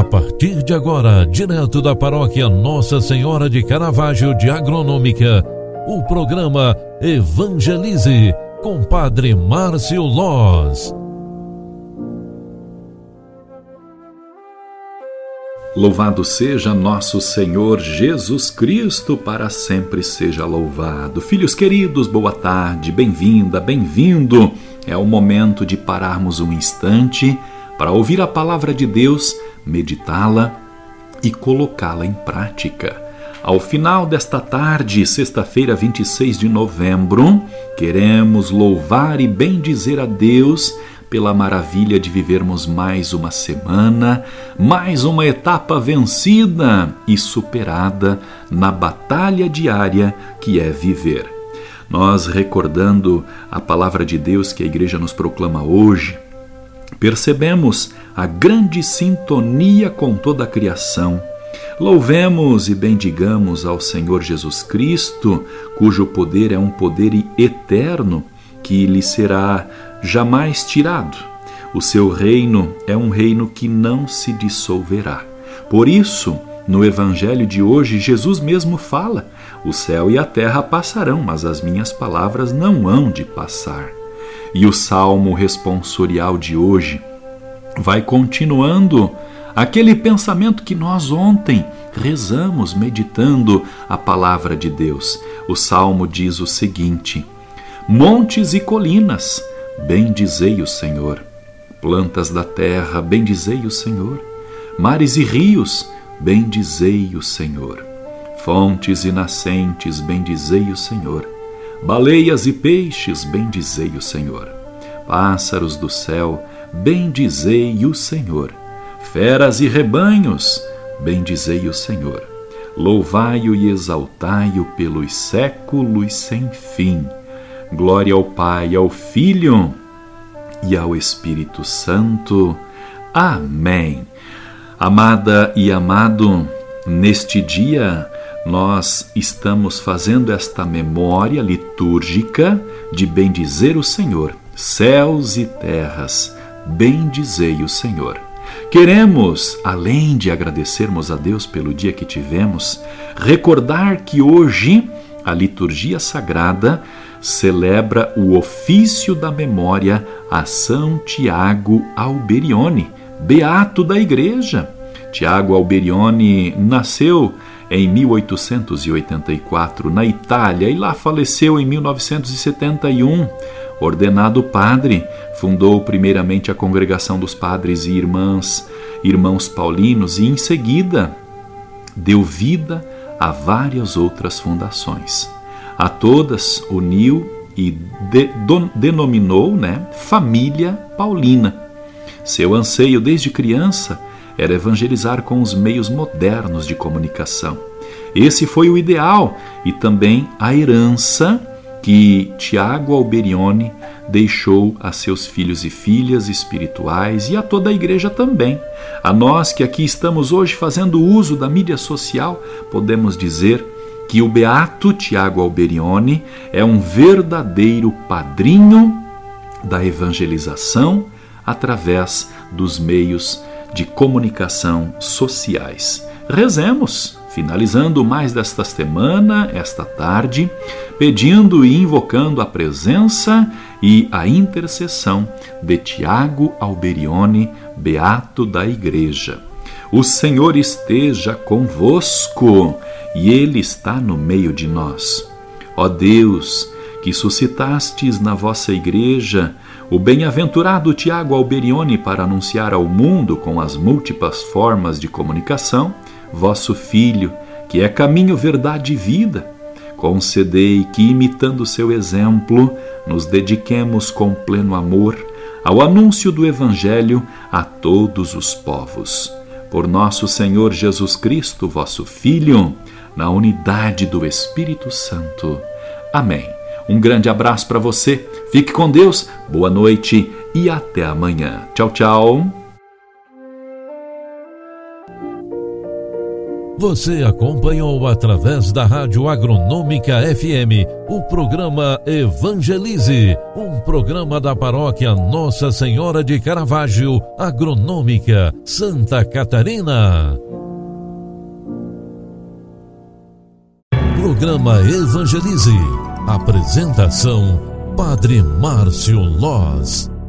A partir de agora, direto da paróquia Nossa Senhora de Caravaggio de Agronômica, o programa Evangelize com Padre Márcio Loz. Louvado seja nosso Senhor Jesus Cristo, para sempre seja louvado. Filhos queridos, boa tarde, bem-vinda, bem-vindo. É o momento de pararmos um instante para ouvir a palavra de Deus meditá-la e colocá-la em prática. Ao final desta tarde, sexta-feira, 26 de novembro, queremos louvar e bendizer a Deus pela maravilha de vivermos mais uma semana, mais uma etapa vencida e superada na batalha diária que é viver. Nós recordando a palavra de Deus que a igreja nos proclama hoje, percebemos a grande sintonia com toda a criação. Louvemos e bendigamos ao Senhor Jesus Cristo, cujo poder é um poder eterno que lhe será jamais tirado. O seu reino é um reino que não se dissolverá. Por isso, no Evangelho de hoje, Jesus mesmo fala: O céu e a terra passarão, mas as minhas palavras não hão de passar. E o salmo responsorial de hoje vai continuando aquele pensamento que nós ontem rezamos meditando a palavra de Deus. O salmo diz o seguinte: Montes e colinas, bendizei o Senhor. Plantas da terra, bendizei o Senhor. Mares e rios, bendizei o Senhor. Fontes e nascentes, bendizei o Senhor. Baleias e peixes, bendizei o Senhor. Pássaros do céu, bendizei o Senhor. Feras e rebanhos, bendizei o Senhor. Louvai-o e exaltai-o pelos séculos sem fim. Glória ao Pai, ao Filho e ao Espírito Santo. Amém. Amada e amado, neste dia nós estamos fazendo esta memória litúrgica de bendizer o Senhor, céus e terras bendizei o Senhor. Queremos, além de agradecermos a Deus pelo dia que tivemos, recordar que hoje a liturgia sagrada celebra o ofício da memória a São Tiago Alberione, beato da Igreja. Tiago Alberione nasceu em 1884 na Itália e lá faleceu em 1971 Ordenado padre, fundou primeiramente a Congregação dos Padres e Irmãs, Irmãos Paulinos e em seguida deu vida a várias outras fundações. A todas uniu e de, do, denominou né, Família Paulina. Seu anseio desde criança era evangelizar com os meios modernos de comunicação. Esse foi o ideal e também a herança que Tiago Alberione deixou a seus filhos e filhas espirituais e a toda a igreja também. A nós que aqui estamos hoje fazendo uso da mídia social, podemos dizer que o beato Tiago Alberione é um verdadeiro padrinho da evangelização através dos meios de comunicação sociais. Rezemos finalizando mais desta semana, esta tarde, pedindo e invocando a presença e a intercessão de Tiago Alberione, beato da Igreja. O Senhor esteja convosco e Ele está no meio de nós. Ó Deus, que suscitastes na vossa Igreja o bem-aventurado Tiago Alberione para anunciar ao mundo com as múltiplas formas de comunicação, vosso Filho, que é caminho, verdade e vida. Concedei que, imitando seu exemplo, nos dediquemos com pleno amor ao anúncio do Evangelho a todos os povos. Por nosso Senhor Jesus Cristo, vosso Filho, na unidade do Espírito Santo. Amém. Um grande abraço para você, fique com Deus, boa noite e até amanhã. Tchau, tchau. Você acompanhou através da Rádio Agronômica FM o programa Evangelize, um programa da paróquia Nossa Senhora de Caravaggio, Agronômica, Santa Catarina. Programa Evangelize. Apresentação: Padre Márcio Loz.